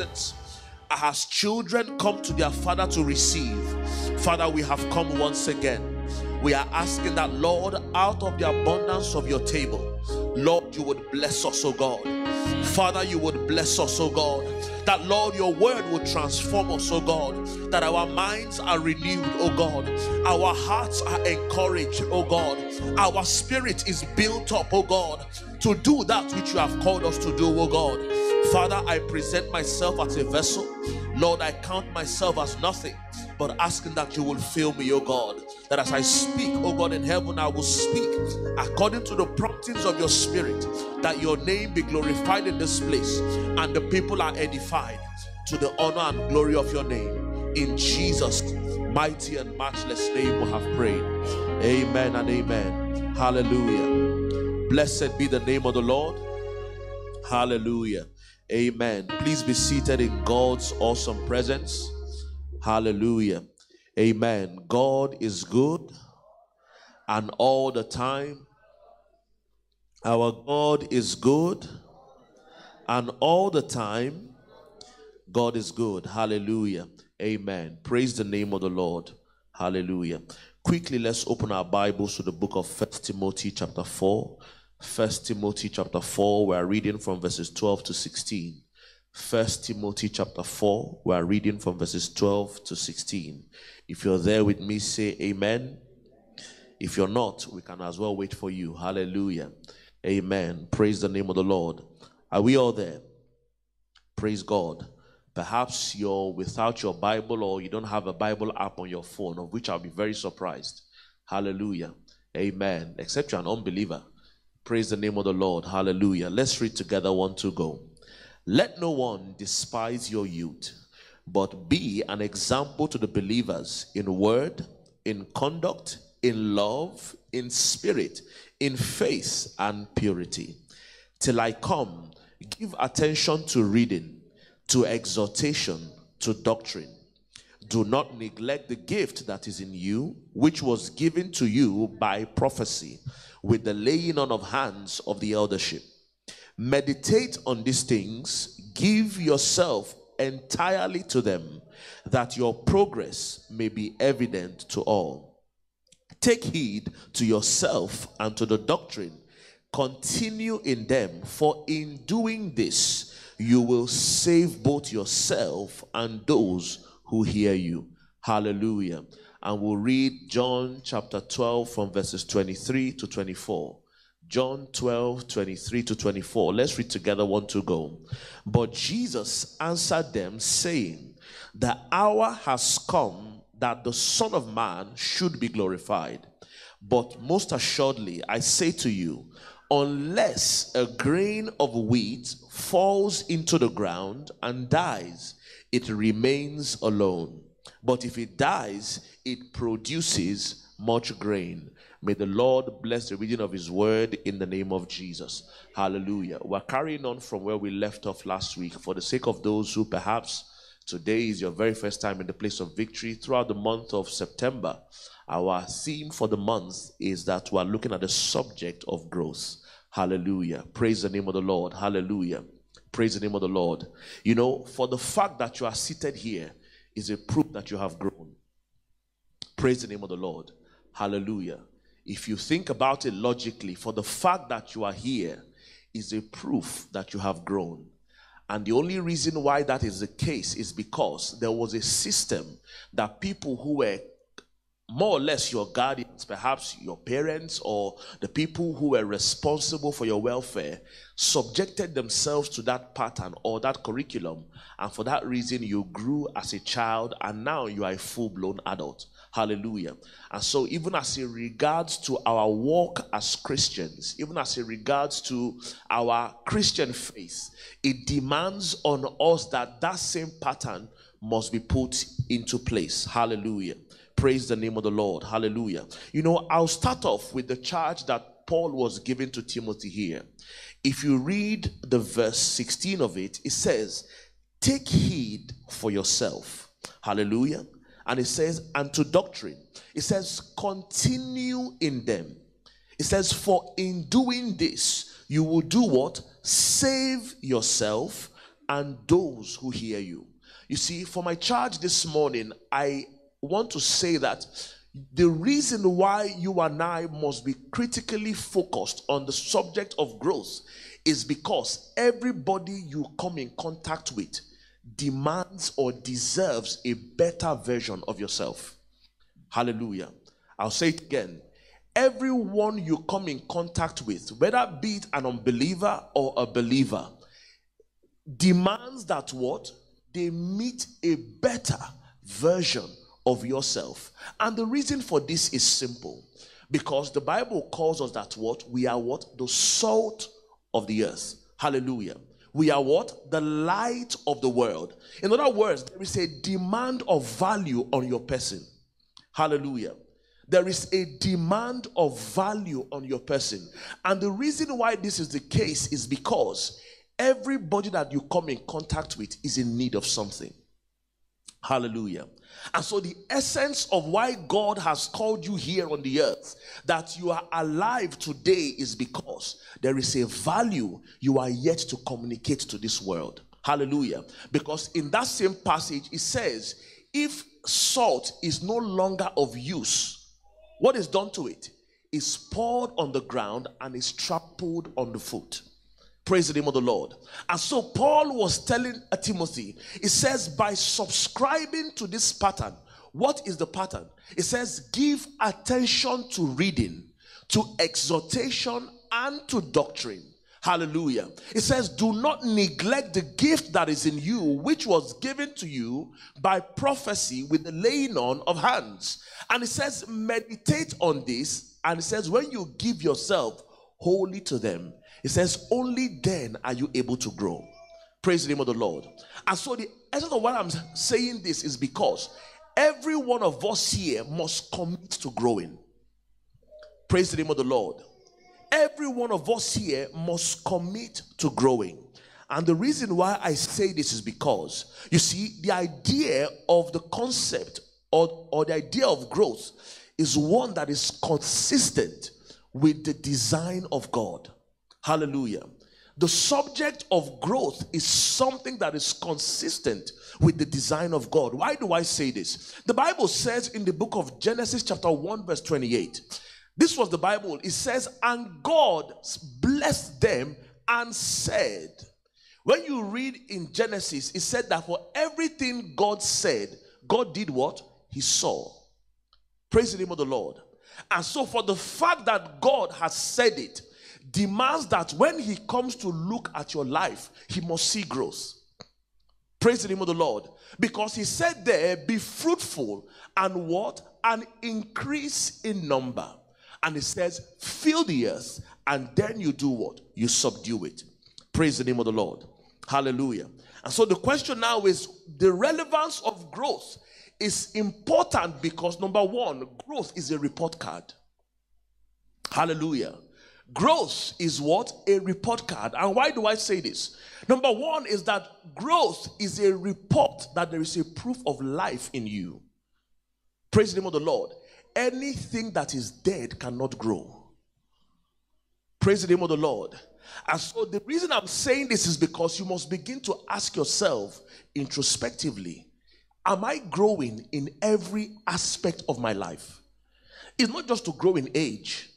presence as children come to their father to receive. Father, we have come once again. We are asking that, Lord, out of the abundance of your table, Lord, you would bless us, oh God. Father, you would bless us, oh God. That, Lord, your word would transform us, oh God. That our minds are renewed, oh God. Our hearts are encouraged, oh God. Our spirit is built up, oh God, to do that which you have called us to do, oh God. Father, I present myself as a vessel. Lord, I count myself as nothing, but asking that you will fill me, oh God. That as I speak, oh God, in heaven, I will speak according to the promptings of your spirit, that your name be glorified in this place and the people are edified to the honor and glory of your name. In Jesus' mighty and matchless name, we have prayed. Amen and amen. Hallelujah. Blessed be the name of the Lord. Hallelujah. Amen. Please be seated in God's awesome presence. Hallelujah. Amen. God is good and all the time. Our God is good and all the time. God is good. Hallelujah. Amen. Praise the name of the Lord. Hallelujah. Quickly, let's open our Bibles to the book of First Timothy, chapter 4. First Timothy chapter 4, we are reading from verses 12 to 16. First Timothy chapter 4, we are reading from verses 12 to 16. If you're there with me, say amen. If you're not, we can as well wait for you. Hallelujah. Amen. Praise the name of the Lord. Are we all there? Praise God. Perhaps you're without your Bible or you don't have a Bible app on your phone, of which I'll be very surprised. Hallelujah. Amen. Except you're an unbeliever. Praise the name of the Lord. Hallelujah. Let's read together one to go. Let no one despise your youth, but be an example to the believers in word, in conduct, in love, in spirit, in faith and purity. Till I come, give attention to reading, to exhortation, to doctrine. Do not neglect the gift that is in you, which was given to you by prophecy with the laying on of hands of the eldership. Meditate on these things, give yourself entirely to them, that your progress may be evident to all. Take heed to yourself and to the doctrine. Continue in them, for in doing this, you will save both yourself and those who hear you. Hallelujah and we'll read John chapter 12 from verses 23 to 24. John 12, 23 to 24. Let's read together one to go. But Jesus answered them, saying, The hour has come that the Son of Man should be glorified. But most assuredly, I say to you, unless a grain of wheat falls into the ground and dies, it remains alone. But if it dies, it produces much grain. May the Lord bless the reading of His word in the name of Jesus. Hallelujah. We're carrying on from where we left off last week for the sake of those who perhaps today is your very first time in the place of victory. Throughout the month of September, our theme for the month is that we're looking at the subject of growth. Hallelujah. Praise the name of the Lord. Hallelujah. Praise the name of the Lord. You know, for the fact that you are seated here is a proof that you have grown. Praise the name of the Lord. Hallelujah. If you think about it logically, for the fact that you are here is a proof that you have grown. And the only reason why that is the case is because there was a system that people who were more or less your guardians, perhaps your parents or the people who were responsible for your welfare, subjected themselves to that pattern or that curriculum. And for that reason, you grew as a child and now you are a full blown adult. Hallelujah. And so, even as it regards to our walk as Christians, even as it regards to our Christian faith, it demands on us that that same pattern must be put into place. Hallelujah. Praise the name of the Lord. Hallelujah. You know, I'll start off with the charge that Paul was giving to Timothy here. If you read the verse 16 of it, it says, Take heed for yourself. Hallelujah and it says, and to doctrine. It says, continue in them. It says, for in doing this, you will do what? Save yourself and those who hear you. You see, for my charge this morning, I want to say that the reason why you and I must be critically focused on the subject of growth is because everybody you come in contact with demands or deserves a better version of yourself. Hallelujah. I'll say it again. Everyone you come in contact with, whether be it an unbeliever or a believer, demands that what? They meet a better version of yourself. And the reason for this is simple. Because the Bible calls us that what? We are what? The salt of the earth. Hallelujah. We are what? The light of the world. In other words, there is a demand of value on your person. Hallelujah. There is a demand of value on your person. And the reason why this is the case is because everybody that you come in contact with is in need of something. Hallelujah. And so, the essence of why God has called you here on the earth, that you are alive today, is because there is a value you are yet to communicate to this world. Hallelujah. Because in that same passage, it says, if salt is no longer of use, what is done to it? Is poured on the ground and is trampled on the foot. Praise the name of the Lord. And so Paul was telling Timothy, he says, by subscribing to this pattern, what is the pattern? It says, give attention to reading, to exhortation, and to doctrine. Hallelujah. It says, Do not neglect the gift that is in you, which was given to you by prophecy with the laying on of hands. And it says, Meditate on this. And it says, When you give yourself wholly to them, it says, only then are you able to grow. Praise the name of the Lord. And so, the essence of why I'm saying this is because every one of us here must commit to growing. Praise the name of the Lord. Every one of us here must commit to growing. And the reason why I say this is because, you see, the idea of the concept or, or the idea of growth is one that is consistent with the design of God. Hallelujah. The subject of growth is something that is consistent with the design of God. Why do I say this? The Bible says in the book of Genesis, chapter 1, verse 28, this was the Bible. It says, And God blessed them and said, when you read in Genesis, it said that for everything God said, God did what? He saw. Praise the name of the Lord. And so, for the fact that God has said it, demands that when he comes to look at your life, he must see growth. Praise the name of the Lord. Because he said there, be fruitful and what? An increase in number. And he says, fill the earth, and then you do what? You subdue it. Praise the name of the Lord. Hallelujah. And so the question now is the relevance of growth is important because number one, growth is a report card. Hallelujah. Growth is what? A report card. And why do I say this? Number one is that growth is a report that there is a proof of life in you. Praise the name of the Lord. Anything that is dead cannot grow. Praise the name of the Lord. And so the reason I'm saying this is because you must begin to ask yourself introspectively Am I growing in every aspect of my life? It's not just to grow in age.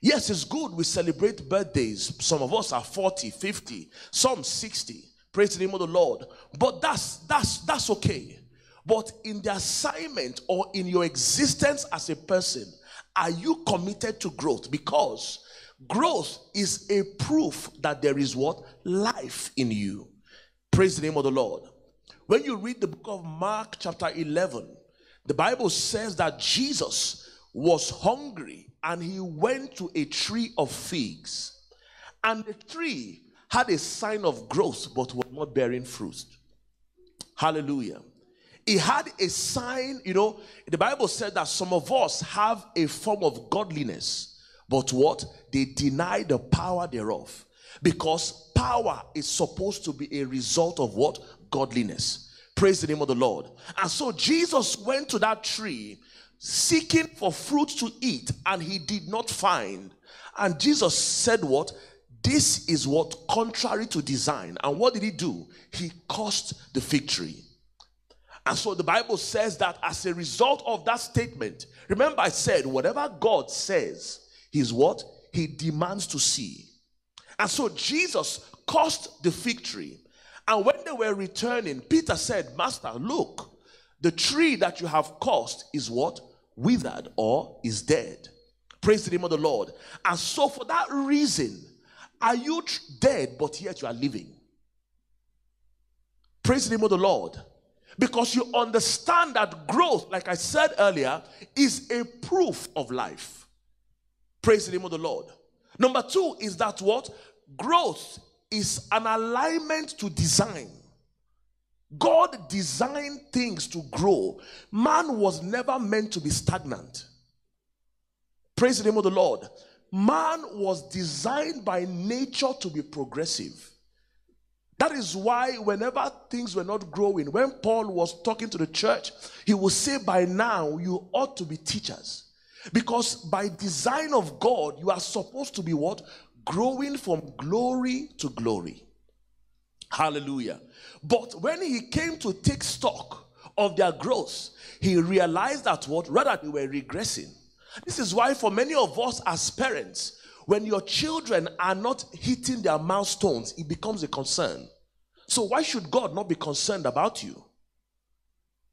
Yes, it's good. We celebrate birthdays. Some of us are 40, 50, some 60. Praise the name of the Lord. But that's that's that's okay. But in the assignment or in your existence as a person, are you committed to growth? Because growth is a proof that there is what? Life in you. Praise the name of the Lord. When you read the book of Mark, chapter 11, the Bible says that Jesus was hungry and he went to a tree of figs. And the tree had a sign of growth but was not bearing fruit. Hallelujah. It had a sign, you know, the Bible said that some of us have a form of godliness, but what? They deny the power thereof. Because power is supposed to be a result of what? Godliness. Praise the name of the Lord. And so Jesus went to that tree seeking for fruit to eat, and he did not find. And Jesus said, What? This is what contrary to design. And what did he do? He caused the fig tree. And so the Bible says that as a result of that statement, remember I said, whatever God says, he's what? He demands to see. And so Jesus cursed the fig tree. And when they were returning, Peter said, Master, look, the tree that you have cursed is what? Withered or is dead. Praise the name of the Lord. And so, for that reason, are you dead, but yet you are living? Praise the name of the Lord. Because you understand that growth, like I said earlier, is a proof of life. Praise the name of the Lord. Number two is that what? Growth is an alignment to design. God designed things to grow. Man was never meant to be stagnant. Praise the name of the Lord. Man was designed by nature to be progressive. That is why, whenever things were not growing, when Paul was talking to the church, he would say, By now, you ought to be teachers. Because by design of God, you are supposed to be what? Growing from glory to glory. Hallelujah. But when he came to take stock of their growth, he realized that what? Rather, they were regressing. This is why, for many of us as parents, when your children are not hitting their milestones, it becomes a concern. So, why should God not be concerned about you?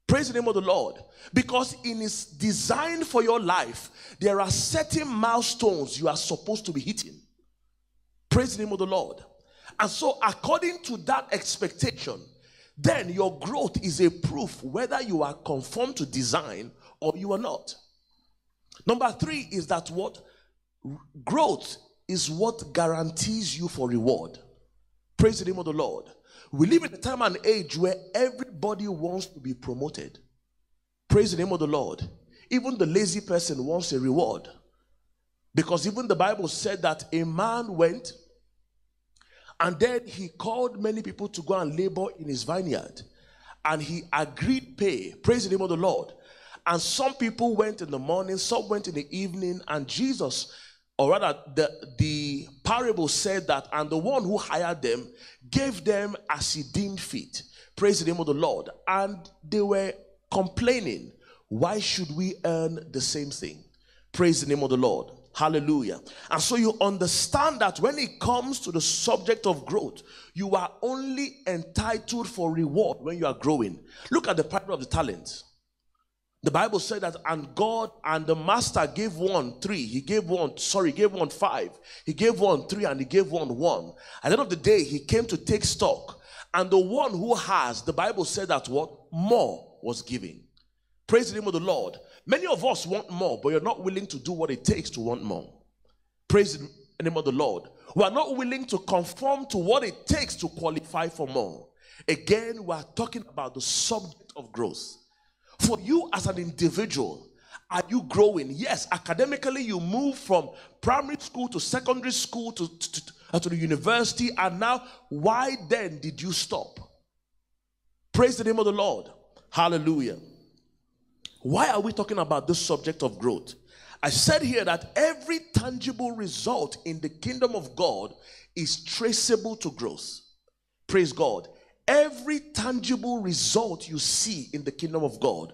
Praise the name of the Lord. Because in His design for your life, there are certain milestones you are supposed to be hitting. Praise the name of the Lord. And so, according to that expectation, then your growth is a proof whether you are conformed to design or you are not. Number three is that what growth is what guarantees you for reward. Praise the name of the Lord. We live in a time and age where everybody wants to be promoted. Praise the name of the Lord. Even the lazy person wants a reward. Because even the Bible said that a man went and then he called many people to go and labor in his vineyard. And he agreed pay. Praise the name of the Lord. And some people went in the morning, some went in the evening, and Jesus, or rather, the, the parable said that, and the one who hired them gave them as he deemed fit. Praise the name of the Lord. And they were complaining, why should we earn the same thing? Praise the name of the Lord. Hallelujah. And so you understand that when it comes to the subject of growth, you are only entitled for reward when you are growing. Look at the parable of the talents. The Bible said that, and God and the master gave one three, he gave one, sorry, gave one five, he gave one three, and he gave one one. At the end of the day, he came to take stock. And the one who has, the Bible said that what? More was given. Praise the name of the Lord. Many of us want more, but you're not willing to do what it takes to want more. Praise the name of the Lord. We are not willing to conform to what it takes to qualify for more. Again, we are talking about the subject of growth. For you as an individual, are you growing? Yes, academically, you move from primary school to secondary school to, to, to, uh, to the university, and now, why then did you stop? Praise the name of the Lord. Hallelujah. Why are we talking about this subject of growth? I said here that every tangible result in the kingdom of God is traceable to growth. Praise God every tangible result you see in the kingdom of God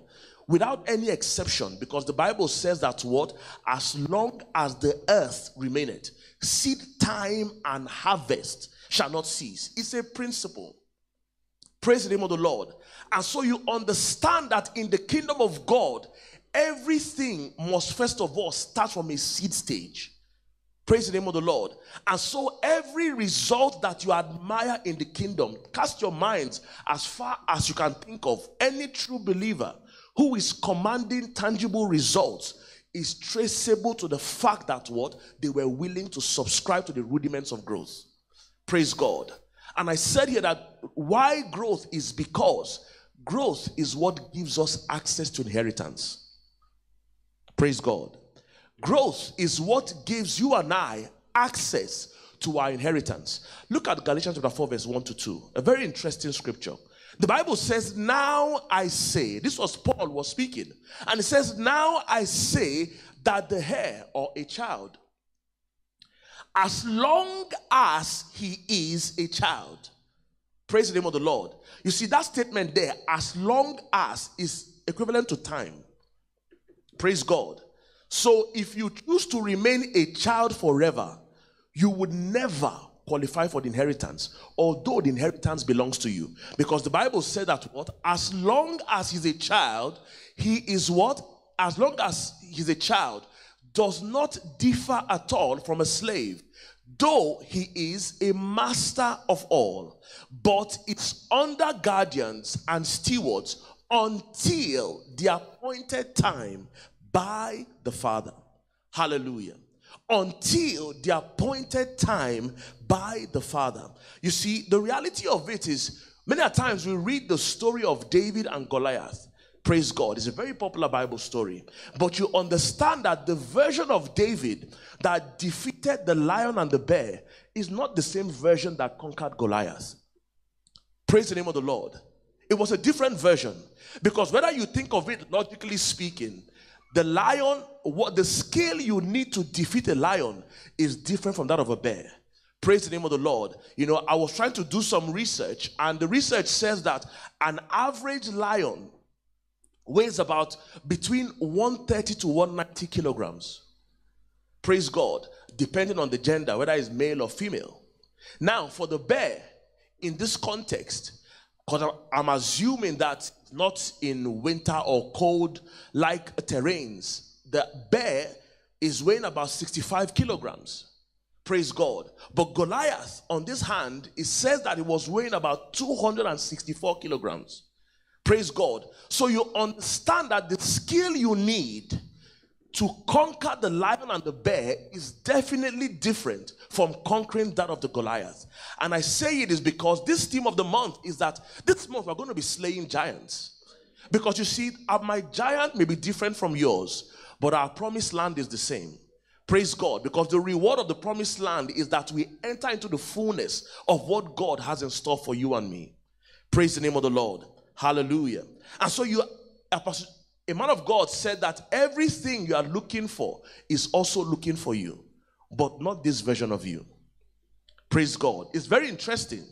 without any exception because the bible says that what? As long as the earth remaineth seed time and harvest shall not cease. It's a principle. Praise the name of the lord. And so you understand that in the kingdom of god everything must first of all start from a seed stage Praise the name of the Lord. And so, every result that you admire in the kingdom, cast your minds as far as you can think of. Any true believer who is commanding tangible results is traceable to the fact that what they were willing to subscribe to the rudiments of growth. Praise God. And I said here that why growth is because growth is what gives us access to inheritance. Praise God. Growth is what gives you and I access to our inheritance. Look at Galatians chapter 4, verse 1 to 2. A very interesting scripture. The Bible says, Now I say, this was Paul was speaking, and it says, Now I say that the heir or a child as long as he is a child. Praise the name of the Lord. You see, that statement there, as long as, is equivalent to time. Praise God. So if you choose to remain a child forever, you would never qualify for the inheritance, although the inheritance belongs to you. Because the Bible said that what? As long as he's a child, he is what? As long as he's a child, does not differ at all from a slave, though he is a master of all, but it's under guardians and stewards until the appointed time by the Father. Hallelujah. Until the appointed time by the Father. You see, the reality of it is many times we read the story of David and Goliath. Praise God. It's a very popular Bible story. But you understand that the version of David that defeated the lion and the bear is not the same version that conquered Goliath. Praise the name of the Lord. It was a different version. Because whether you think of it logically speaking, the lion, what the scale you need to defeat a lion is different from that of a bear. Praise the name of the Lord. You know, I was trying to do some research, and the research says that an average lion weighs about between 130 to 190 kilograms. Praise God, depending on the gender, whether it's male or female. Now, for the bear, in this context, because I'm assuming that not in winter or cold like terrains, the bear is weighing about 65 kilograms. Praise God. But Goliath, on this hand, it says that he was weighing about 264 kilograms. Praise God. So you understand that the skill you need to conquer the lion and the bear is definitely different from conquering that of the Goliath. And I say it is because this theme of the month is that this month we're going to be slaying giants. Because you see, uh, my giant may be different from yours, but our promised land is the same. Praise God, because the reward of the promised land is that we enter into the fullness of what God has in store for you and me. Praise the name of the Lord. Hallelujah. And so you, a man of God said that everything you are looking for is also looking for you, but not this version of you. Praise God. It's very interesting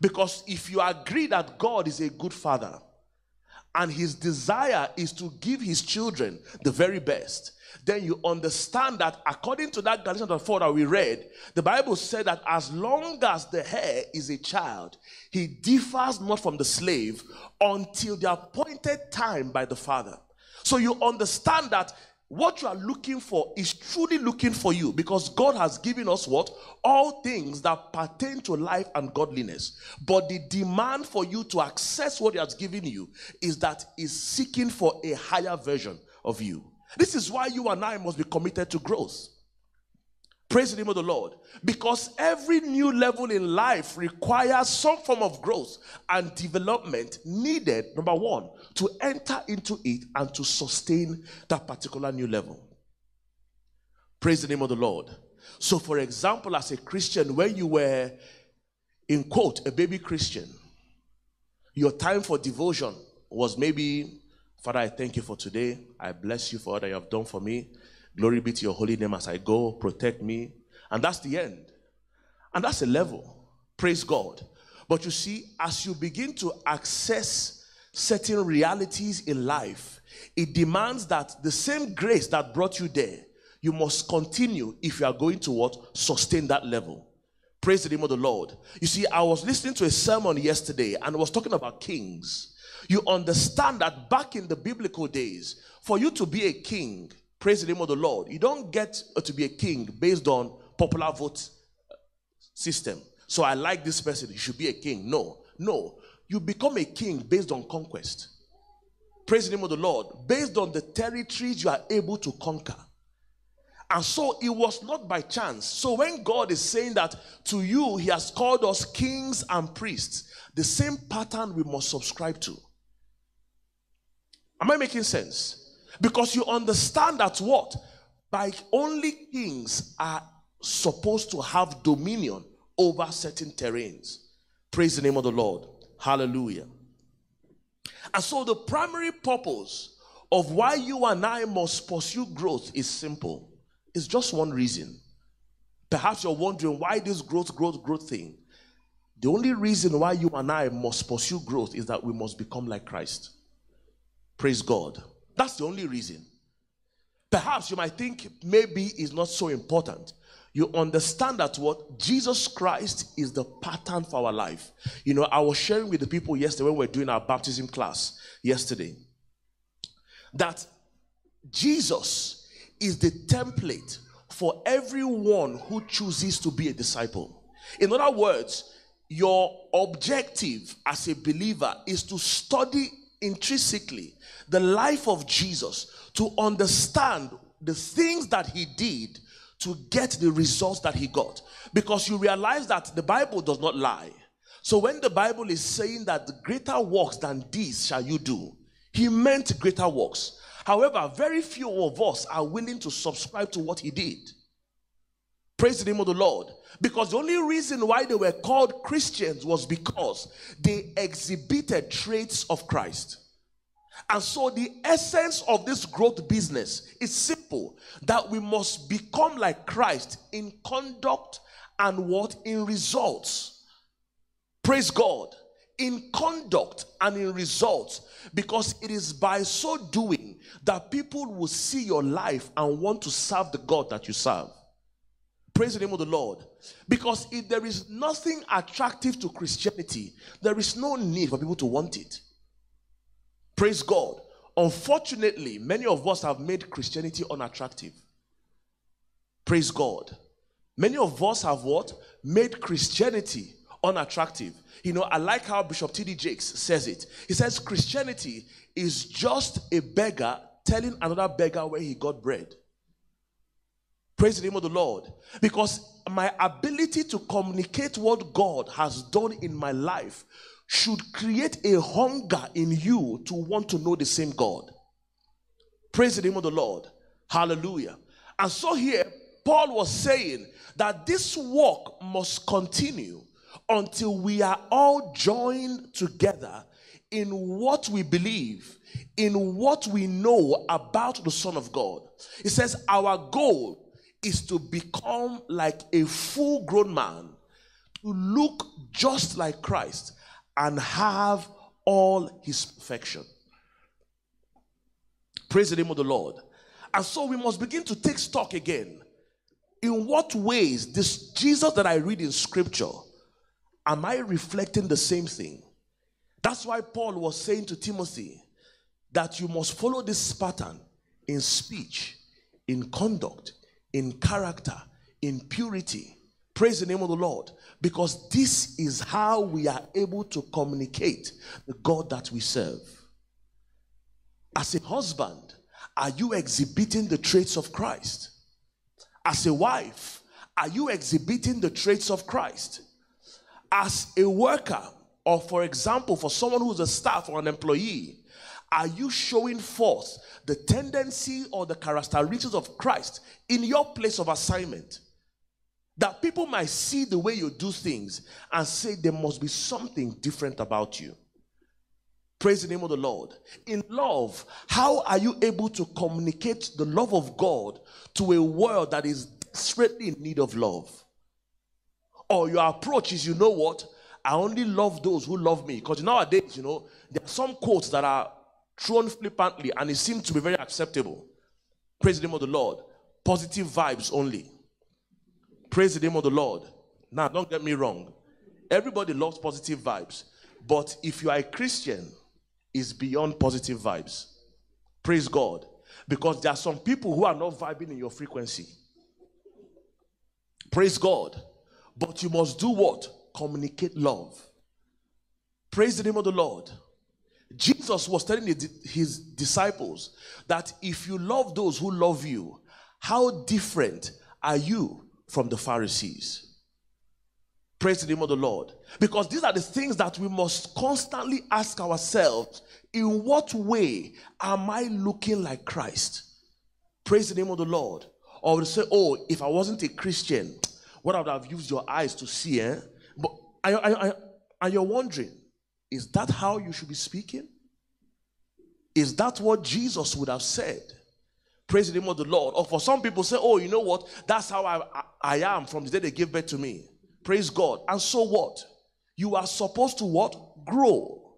because if you agree that God is a good father and his desire is to give his children the very best, then you understand that according to that Galatians 4 that we read, the Bible said that as long as the heir is a child, he differs not from the slave until the appointed time by the father. So you understand that what you are looking for is truly looking for you because God has given us what? All things that pertain to life and godliness. But the demand for you to access what He has given you is that is seeking for a higher version of you. This is why you and I must be committed to growth. Praise the name of the Lord. Because every new level in life requires some form of growth and development needed, number one, to enter into it and to sustain that particular new level. Praise the name of the Lord. So, for example, as a Christian, when you were, in quote, a baby Christian, your time for devotion was maybe, Father, I thank you for today. I bless you for all that you have done for me. Glory be to your holy name as I go. Protect me. And that's the end. And that's a level. Praise God. But you see, as you begin to access certain realities in life, it demands that the same grace that brought you there, you must continue if you are going to what? Sustain that level. Praise the name of the Lord. You see, I was listening to a sermon yesterday and was talking about kings. You understand that back in the biblical days, for you to be a king, Praise the name of the Lord. You don't get to be a king based on popular vote system. So I like this person, he should be a king. No, no. You become a king based on conquest. Praise the name of the Lord. Based on the territories you are able to conquer. And so it was not by chance. So when God is saying that to you, He has called us kings and priests, the same pattern we must subscribe to. Am I making sense? Because you understand that what? By only kings are supposed to have dominion over certain terrains. Praise the name of the Lord. Hallelujah. And so the primary purpose of why you and I must pursue growth is simple. It's just one reason. Perhaps you're wondering why this growth, growth, growth thing. The only reason why you and I must pursue growth is that we must become like Christ. Praise God. That's the only reason. Perhaps you might think maybe it's not so important. You understand that what Jesus Christ is the pattern for our life. You know, I was sharing with the people yesterday when we were doing our baptism class yesterday that Jesus is the template for everyone who chooses to be a disciple. In other words, your objective as a believer is to study intrinsically the life of Jesus, to understand the things that he did to get the results that he got. Because you realize that the Bible does not lie. So when the Bible is saying that greater works than these shall you do, he meant greater works. However, very few of us are willing to subscribe to what he did. Praise the name of the Lord. Because the only reason why they were called Christians was because they exhibited traits of Christ. And so, the essence of this growth business is simple that we must become like Christ in conduct and what? In results. Praise God. In conduct and in results because it is by so doing that people will see your life and want to serve the God that you serve. Praise the name of the Lord. Because if there is nothing attractive to Christianity, there is no need for people to want it. Praise God. Unfortunately, many of us have made Christianity unattractive. Praise God. Many of us have what? Made Christianity unattractive. You know, I like how Bishop T.D. Jakes says it. He says Christianity is just a beggar telling another beggar where he got bread. Praise the name of the Lord. Because my ability to communicate what God has done in my life should create a hunger in you to want to know the same God. Praise the name of the Lord. Hallelujah. And so here, Paul was saying that this work must continue until we are all joined together in what we believe, in what we know about the Son of God. It says, Our goal is to become like a full grown man, to look just like Christ, and have all his perfection. Praise the name of the Lord. And so we must begin to take stock again. In what ways this Jesus that I read in scripture Am I reflecting the same thing? That's why Paul was saying to Timothy that you must follow this pattern in speech, in conduct, in character, in purity. Praise the name of the Lord. Because this is how we are able to communicate the God that we serve. As a husband, are you exhibiting the traits of Christ? As a wife, are you exhibiting the traits of Christ? as a worker, or for example, for someone who's a staff or an employee, are you showing forth the tendency or the characteristics of Christ in your place of assignment? That people might see the way you do things and say there must be something different about you. Praise the name of the Lord. In love, how are you able to communicate the love of God to a world that is desperately in need of love? or your approach is, you know what? I only love those who love me. Because nowadays, you know, there are some quotes that are thrown flippantly and it seems to be very acceptable. Praise the name of the Lord. Positive vibes only. Praise the name of the Lord. Now, don't get me wrong. Everybody loves positive vibes. But if you are a Christian, it's beyond positive vibes. Praise God. Because there are some people who are not vibing in your frequency. Praise God. But you must do what? Communicate love. Praise the name of the Lord. Jesus was telling his disciples that if you love those who love you, how different are you from the Pharisees? Praise the name of the Lord. Because these are the things that we must constantly ask ourselves in what way am I looking like Christ? Praise the name of the Lord. Or we say, oh, if I wasn't a Christian, what I would have used your eyes to see, eh? But I, I, I, and you're wondering, is that how you should be speaking? Is that what Jesus would have said? Praise the name of the Lord. Or for some people say, oh, you know what? That's how I, I, I am from the day they gave birth to me. Praise God. And so what? You are supposed to what? Grow.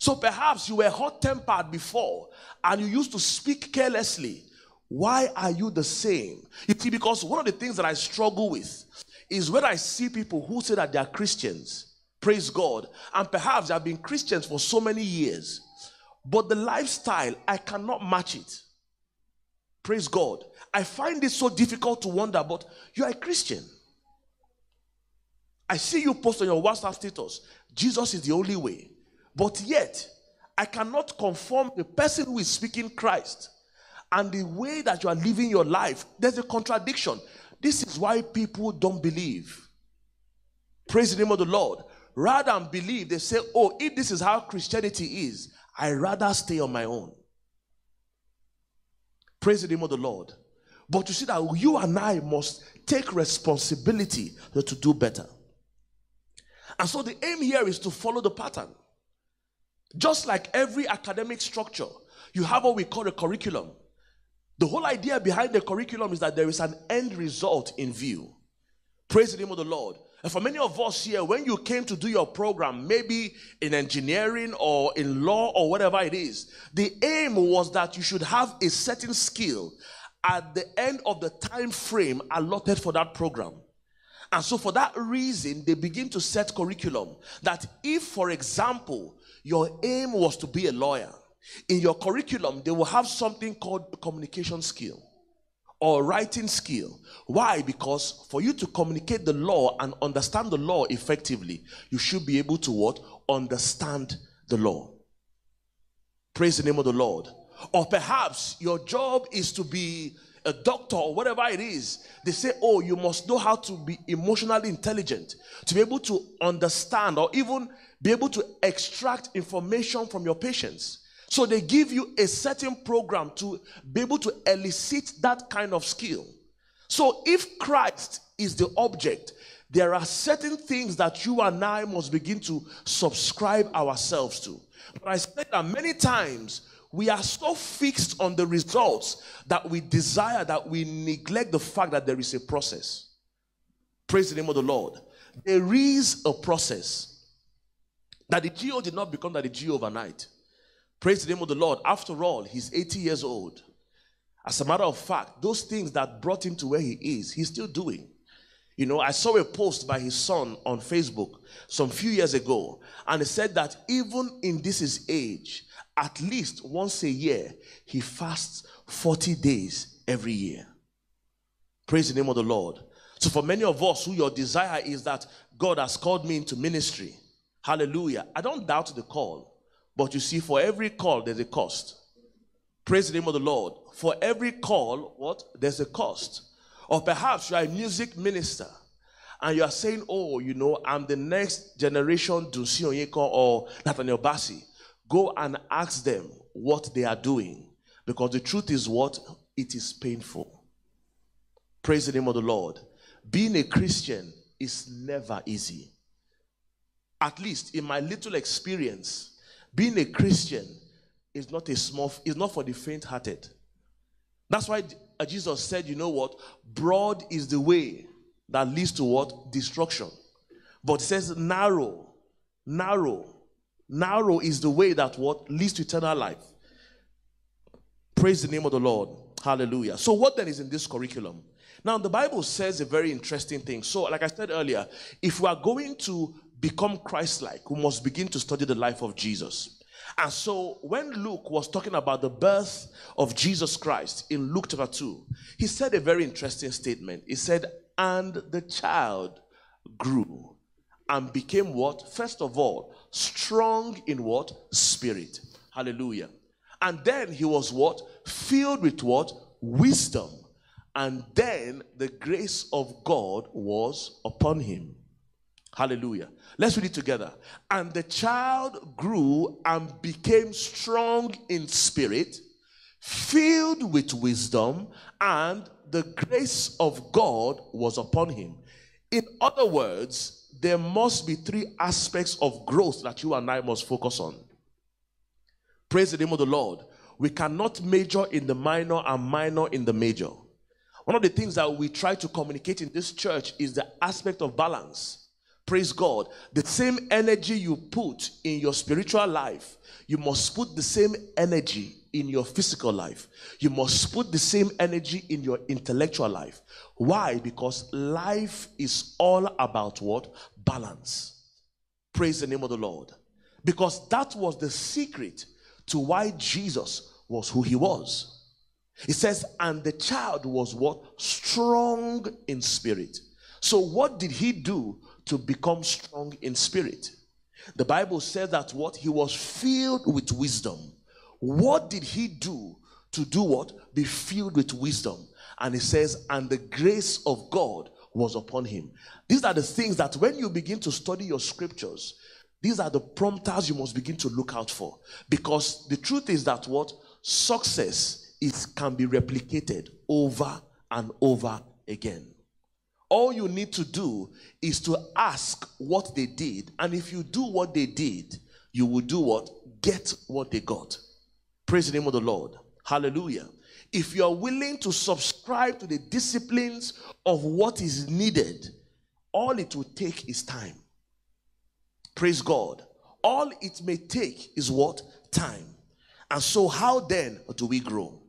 So perhaps you were hot tempered before and you used to speak carelessly. Why are you the same? You see, because one of the things that I struggle with is when I see people who say that they are Christians, praise God, and perhaps I've been Christians for so many years, but the lifestyle, I cannot match it. Praise God. I find it so difficult to wonder, but you are a Christian. I see you post on your WhatsApp status, Jesus is the only way. But yet, I cannot conform the person who is speaking Christ and the way that you are living your life. There's a contradiction. This is why people don't believe. Praise the name of the Lord. Rather than believe, they say, Oh, if this is how Christianity is, I rather stay on my own. Praise the name of the Lord. But you see that you and I must take responsibility to do better. And so the aim here is to follow the pattern. Just like every academic structure, you have what we call a curriculum. The whole idea behind the curriculum is that there is an end result in view. Praise the name of the Lord. And for many of us here, when you came to do your program, maybe in engineering or in law or whatever it is, the aim was that you should have a certain skill at the end of the time frame allotted for that program. And so, for that reason, they begin to set curriculum that if, for example, your aim was to be a lawyer, in your curriculum, they will have something called communication skill or writing skill. Why? Because for you to communicate the law and understand the law effectively, you should be able to what? Understand the law. Praise the name of the Lord. Or perhaps your job is to be a doctor or whatever it is. They say, oh, you must know how to be emotionally intelligent, to be able to understand or even be able to extract information from your patients. So they give you a certain program to be able to elicit that kind of skill. So if Christ is the object, there are certain things that you and I must begin to subscribe ourselves to. But I said that many times we are so fixed on the results that we desire that we neglect the fact that there is a process. Praise the name of the Lord. There is a process. That the GO did not become that the GO overnight. Praise the name of the Lord. After all, he's 80 years old. As a matter of fact, those things that brought him to where he is, he's still doing. You know, I saw a post by his son on Facebook some few years ago, and he said that even in this his age, at least once a year, he fasts 40 days every year. Praise the name of the Lord. So, for many of us who your desire is that God has called me into ministry, hallelujah. I don't doubt the call. But you see, for every call, there's a cost. Praise the name of the Lord. For every call, what? There's a cost. Or perhaps you are a music minister and you are saying, Oh, you know, I'm the next generation Dunsin Oyekan or Nathaniel Bassey. Go and ask them what they are doing. Because the truth is what? It is painful. Praise the name of the Lord. Being a Christian is never easy. At least in my little experience, being a Christian is not a small, is not for the faint-hearted. That's why uh, Jesus said, you know what? Broad is the way that leads to what? Destruction. But it says narrow, narrow, narrow is the way that what leads to eternal life. Praise the name of the Lord. Hallelujah. So, what then is in this curriculum? Now, the Bible says a very interesting thing. So, like I said earlier, if we are going to become Christ like, we must begin to study the life of Jesus. And so, when Luke was talking about the birth of Jesus Christ in Luke chapter 2, he said a very interesting statement. He said, And the child grew and became what? First of all, strong in what? Spirit. Hallelujah. And then he was what? Filled with what? Wisdom. And then the grace of God was upon him. Hallelujah. Let's read it together. And the child grew and became strong in spirit, filled with wisdom, and the grace of God was upon him. In other words, there must be three aspects of growth that you and I must focus on. Praise the name of the Lord. we cannot major in the minor and minor in the major. One of the things that we try to communicate in this church is the aspect of balance. Praise God. The same energy you put in your spiritual life, you must put the same energy in your physical life. You must put the same energy in your intellectual life. Why? Because life is all about what? Balance. Praise the name of the Lord. Because that was the secret to why Jesus was who he was. It says, and the child was what? Strong in spirit. So, what did he do to become strong in spirit? The Bible says that what? He was filled with wisdom. What did he do to do what? Be filled with wisdom. And he says, and the grace of God was upon him. These are the things that when you begin to study your scriptures, these are the prompters you must begin to look out for. Because the truth is that what? Success is can be replicated over and over again. All you need to do is to ask what they did, and if you do what they did, you will do what? Get what they got. Praise the name of the Lord. Hallelujah. If you are willing to subscribe to the disciplines of what is needed, all it will take is time. Praise God. All it may take is what? Time. And so, how then do we grow?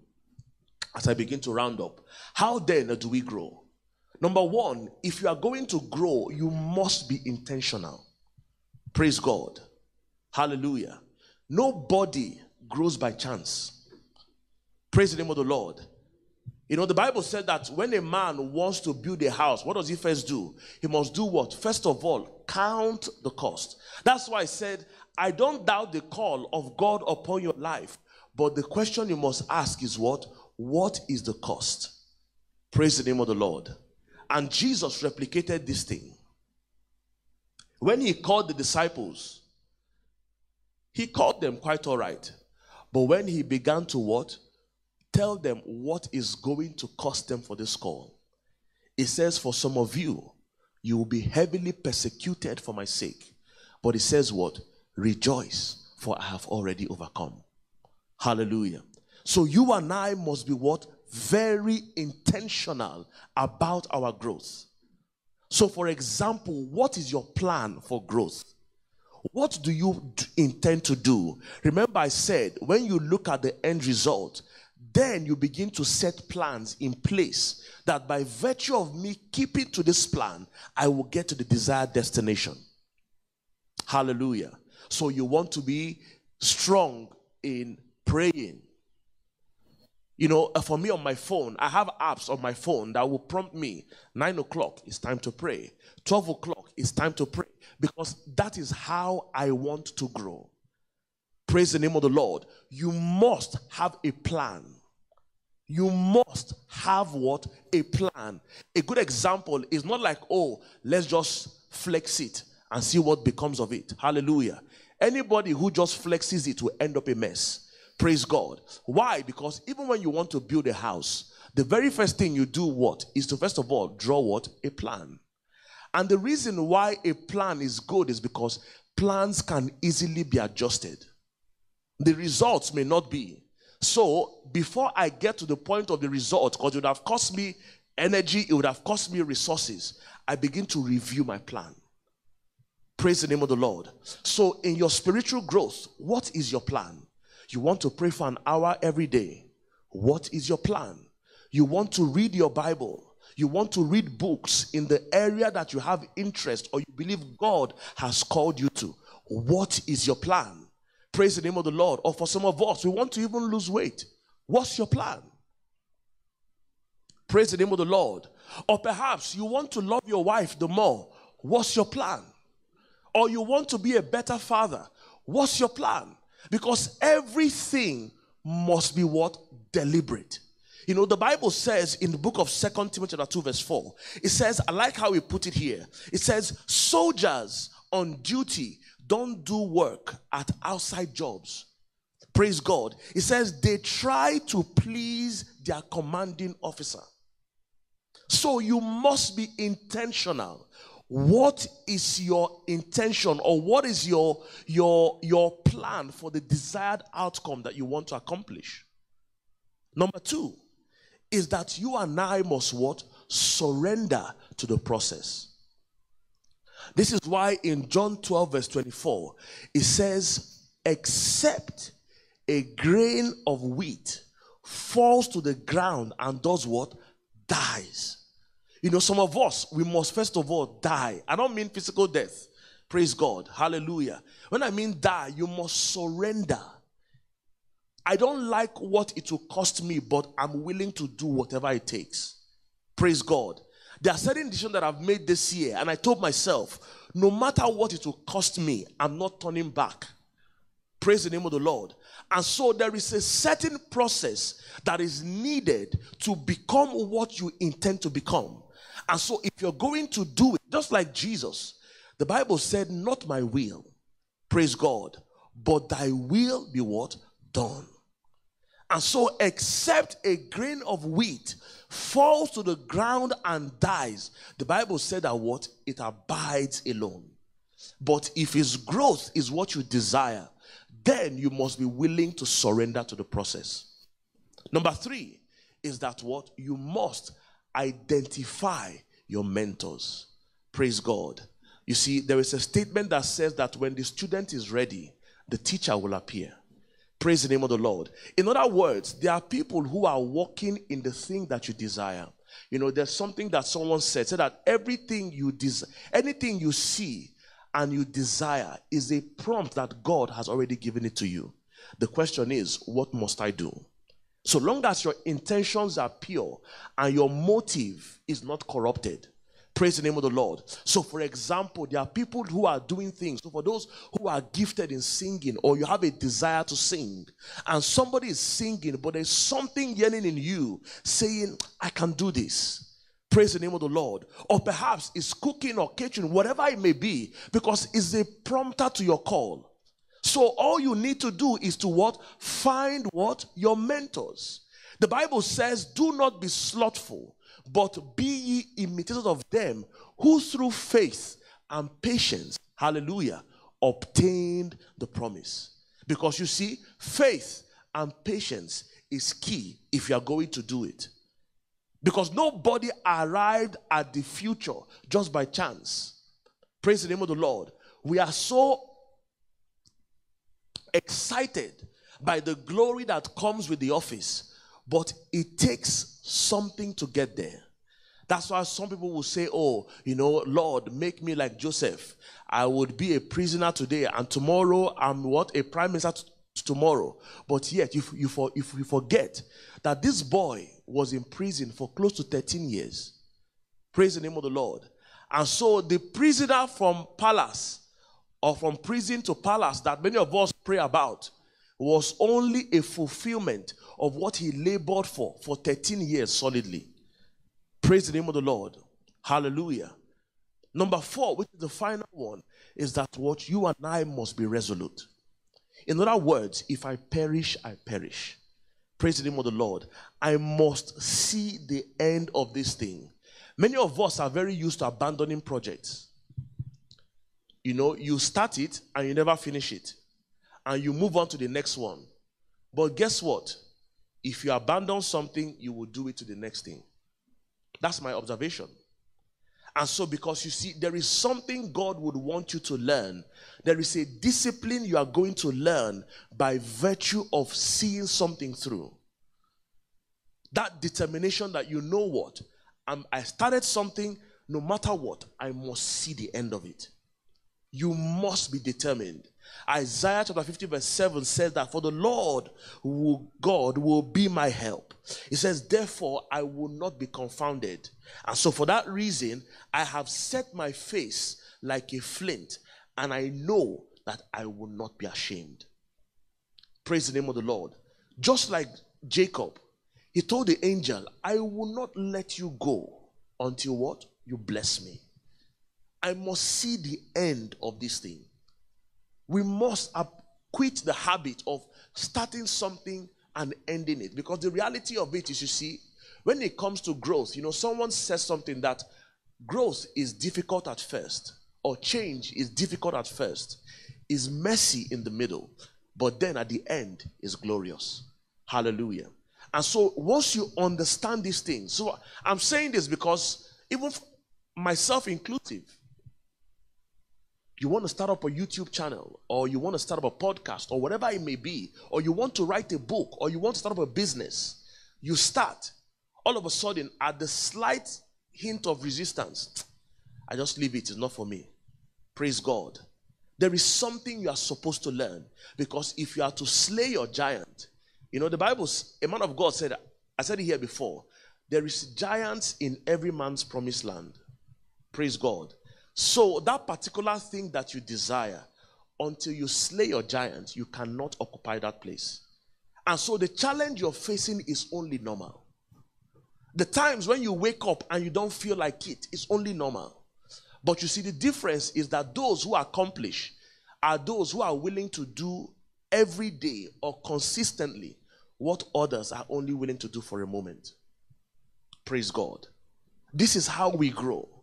as I begin to round up. How then do we grow? Number one, if you are going to grow, you must be intentional. Praise God. Hallelujah. Nobody grows by chance. Praise the name of the Lord. You know, the Bible said that when a man wants to build a house, what does he first do? He must do what? First of all, count the cost. That's why I said, I don't doubt the call of God upon your life. But the question you must ask is what? What is the cost? Praise the name of the Lord. And Jesus replicated this thing. When he called the disciples, he called them quite all right. But when he began to what? Tell them what is going to cost them for this call. It says, For some of you, you will be heavily persecuted for my sake. But it says what? Rejoice, for I have already overcome. Hallelujah. So you and I must be what? Very intentional about our growth. So, for example, what is your plan for growth? What do you intend to do? Remember, I said when you look at the end result, then you begin to set plans in place that by virtue of me keeping to this plan, I will get to the desired destination. Hallelujah. So, you want to be strong in praying, you know, uh, for me on my phone, I have apps on my phone that will prompt me nine o'clock, it's time to pray. 12 o'clock, it's time to pray. Because that is how I want to grow. Praise the name of the Lord. You must have a plan. You must have what? A plan. A good example is not like, oh, let's just flex it and see what becomes of it. Hallelujah. Anybody who just flexes it will end up a mess. Praise God. Why? Because even when you want to build a house, the very first thing you do what is to first of all draw what a plan. And the reason why a plan is good is because plans can easily be adjusted. The results may not be. So, before I get to the point of the result, because it would have cost me energy, it would have cost me resources, I begin to review my plan. Praise the name of the Lord. So, in your spiritual growth, what is your plan? You want to pray for an hour every day. What is your plan? You want to read your Bible. You want to read books in the area that you have interest or you believe God has called you to. What is your plan? Praise the name of the Lord. Or for some of us, we want to even lose weight. What's your plan? Praise the name of the Lord. Or perhaps you want to love your wife the more. What's your plan? Or you want to be a better father. What's your plan? Because everything must be what? Deliberate. You know, the Bible says in the book of Second Timothy chapter 2, verse 4, it says, I like how we put it here. It says, soldiers on duty don't do work at outside jobs. Praise God. It says they try to please their commanding officer. So you must be intentional. What is your intention or what is your your your plan? for the desired outcome that you want to accomplish. Number two is that you and I must what? Surrender to the process. This is why in John 12, verse 24, it says, Except a grain of wheat falls to the ground and does what? Dies. You know, some of us, we must first of all die. I don't mean physical death. Praise God. Hallelujah. When I mean die, you must surrender. I don't like what it will cost me, but I'm willing to do whatever it takes. Praise God. There are certain decisions that I've made this year, and I told myself, no matter what it will cost me, I'm not turning back. Praise the name of the Lord. And so there is a certain process that is needed to become what you intend to become. And so if you're going to do it, just like Jesus, the Bible said, Not my will, praise God, but thy will be what? Done. And so, except a grain of wheat falls to the ground and dies, the Bible said that what? It abides alone. But if its growth is what you desire, then you must be willing to surrender to the process. Number three is that what? You must identify your mentors. Praise God. You see, there is a statement that says that when the student is ready, the teacher will appear. Praise the name of the Lord. In other words, there are people who are walking in the thing that you desire. You know, there's something that someone said, said that everything you desire, anything you see and you desire is a prompt that God has already given it to you. The question is, what must I do? So long as your intentions are pure and your motive is not corrupted, Praise the name of the Lord. So, for example, there are people who are doing things. So, for those who are gifted in singing, or you have a desire to sing, and somebody is singing, but there's something yearning in you saying, I can do this. Praise the name of the Lord. Or perhaps it's cooking or catering, whatever it may be, because it's a prompter to your call. So, all you need to do is to what? Find what? Your mentors. The Bible says, Do not be slothful but be ye imitators of them who through faith and patience, hallelujah, obtained the promise. Because you see, faith and patience is key if you are going to do it. Because nobody arrived at the future just by chance. Praise the name of the Lord. We are so excited by the glory that comes with the office, but it takes something to get there. That's why some people will say, Oh, you know, Lord, make me like Joseph. I would be a prisoner today, and tomorrow I'm what? A prime minister t- tomorrow. But yet, if you, for, if you forget that this boy was in prison for close to 13 years, praise the name of the Lord. And so the prisoner from palace or from prison to palace that many of us pray about was only a fulfillment of what he labored for for 13 years solidly. Praise the name of the Lord. Hallelujah. Number four, which is the final one, is that what you and I must be resolute. In other words, if I perish, I perish. Praise the name of the Lord. I must see the end of this thing. Many of us are very used to abandoning projects. You know, you start it and you never finish it, and you move on to the next one. But guess what? If you abandon something, you will do it to the next thing. That's my observation. And so, because you see, there is something God would want you to learn. There is a discipline you are going to learn by virtue of seeing something through. That determination that you know what, I'm, I started something, no matter what, I must see the end of it. You must be determined. Isaiah chapter 50, verse 7 says that for the Lord will, God will be my help. He says, Therefore, I will not be confounded. And so, for that reason, I have set my face like a flint, and I know that I will not be ashamed. Praise the name of the Lord. Just like Jacob, he told the angel, I will not let you go until what? You bless me. I must see the end of this thing we must quit the habit of starting something and ending it. Because the reality of it is, you see, when it comes to growth, you know, someone says something that growth is difficult at first, or change is difficult at first. is messy in the middle, but then at the end is glorious. Hallelujah. And so once you understand these things, so I'm saying this because even myself inclusive, you want to start up a YouTube channel, or you want to start up a podcast, or whatever it may be, or you want to write a book, or you want to start up a business, you start. All of a sudden, at the slight hint of resistance, I just leave it. It's not for me. Praise God. There is something you are supposed to learn because if you are to slay your giant, you know, the Bible, a man of God said, I said it here before, there is giants in every man's promised land. Praise God. So, that particular thing that you desire, until you slay your giant, you cannot occupy that place. And so, the challenge you're facing is only normal. The times when you wake up and you don't feel like it is only normal. But you see, the difference is that those who accomplish are those who are willing to do every day or consistently what others are only willing to do for a moment. Praise God. This is how we grow.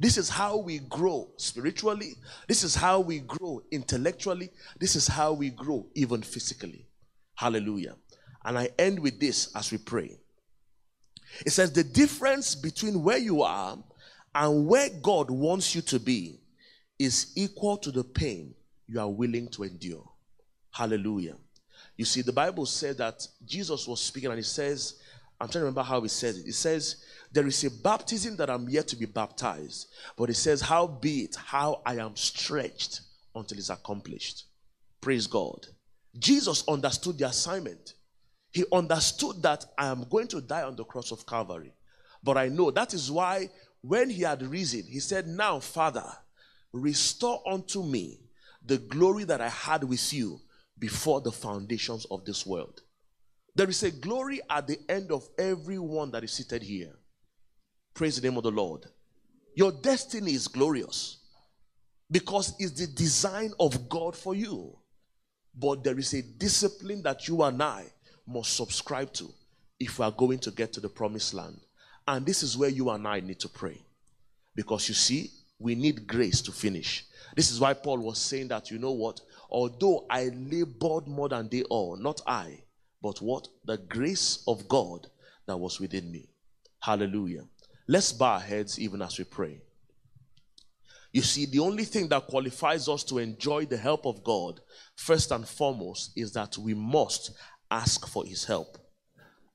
This is how we grow spiritually. This is how we grow intellectually. This is how we grow even physically. Hallelujah. And I end with this as we pray. It says the difference between where you are and where God wants you to be is equal to the pain you are willing to endure. Hallelujah. You see, the Bible said that Jesus was speaking and he says, I'm trying to remember how he says it. He says, There is a baptism that I'm yet to be baptized. But he says, How be it, how I am stretched until it's accomplished. Praise God. Jesus understood the assignment. He understood that I am going to die on the cross of Calvary. But I know that is why when he had risen, he said, Now, Father, restore unto me the glory that I had with you before the foundations of this world. There is a glory at the end of everyone that is seated here. Praise the name of the Lord. Your destiny is glorious because it's the design of God for you. But there is a discipline that you and I must subscribe to if we are going to get to the promised land. And this is where you and I need to pray. Because you see, we need grace to finish. This is why Paul was saying that, you know what? Although I labored more than they all, not I, but what? The grace of God that was within me. Hallelujah. Let's bow our heads even as we pray. You see, the only thing that qualifies us to enjoy the help of God, first and foremost, is that we must ask for His help.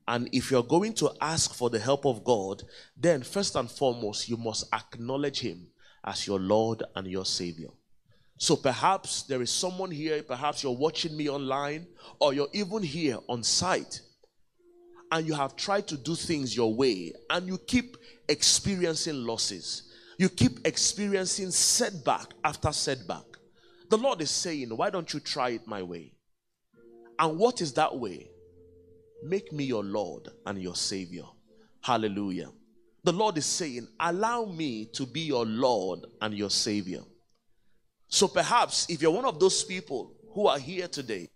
And if you're going to ask for the help of God, then first and foremost, you must acknowledge Him as your Lord and your Savior. So perhaps there is someone here, perhaps you're watching me online, or you're even here on site, and you have tried to do things your way, and you keep experiencing losses. You keep experiencing setback after setback. The Lord is saying, Why don't you try it my way? And what is that way? Make me your Lord and your Savior. Hallelujah. The Lord is saying, Allow me to be your Lord and your Savior. So perhaps if you're one of those people who are here today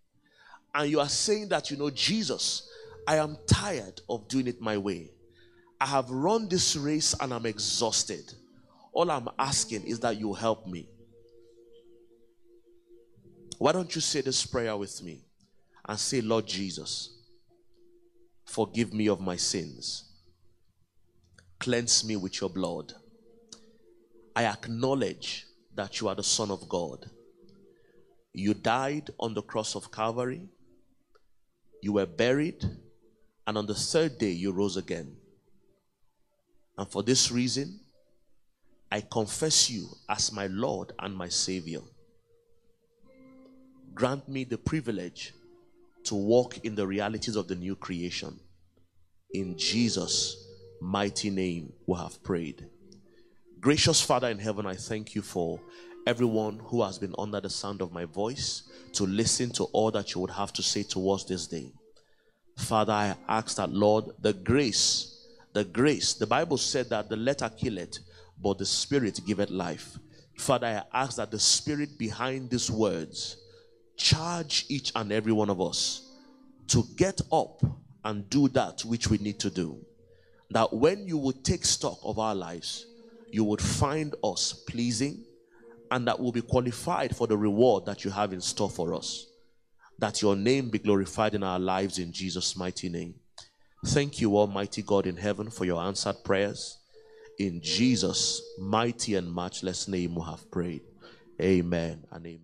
and you are saying that, you know, Jesus, I am tired of doing it my way. I have run this race and I'm exhausted. All I'm asking is that you help me. Why don't you say this prayer with me and say, Lord Jesus, forgive me of my sins, cleanse me with your blood. I acknowledge that you are the Son of God. You died on the cross of Calvary, you were buried, and on the third day you rose again. And for this reason, I confess you as my Lord and my Savior. Grant me the privilege to walk in the realities of the new creation. In Jesus' mighty name, we have prayed. Gracious Father in heaven, I thank you for everyone who has been under the sound of my voice to listen to all that you would have to say to us this day. Father, I ask that, Lord, the grace, the grace, the Bible said that the letter killeth, but the spirit giveth life. Father, I ask that the spirit behind these words charge each and every one of us to get up and do that which we need to do. That when you would take stock of our lives, you would find us pleasing and that we'll be qualified for the reward that you have in store for us. That your name be glorified in our lives in Jesus' mighty name. Thank you, Almighty God in heaven, for your answered prayers. In Jesus' mighty and matchless name, we have prayed. Amen and amen.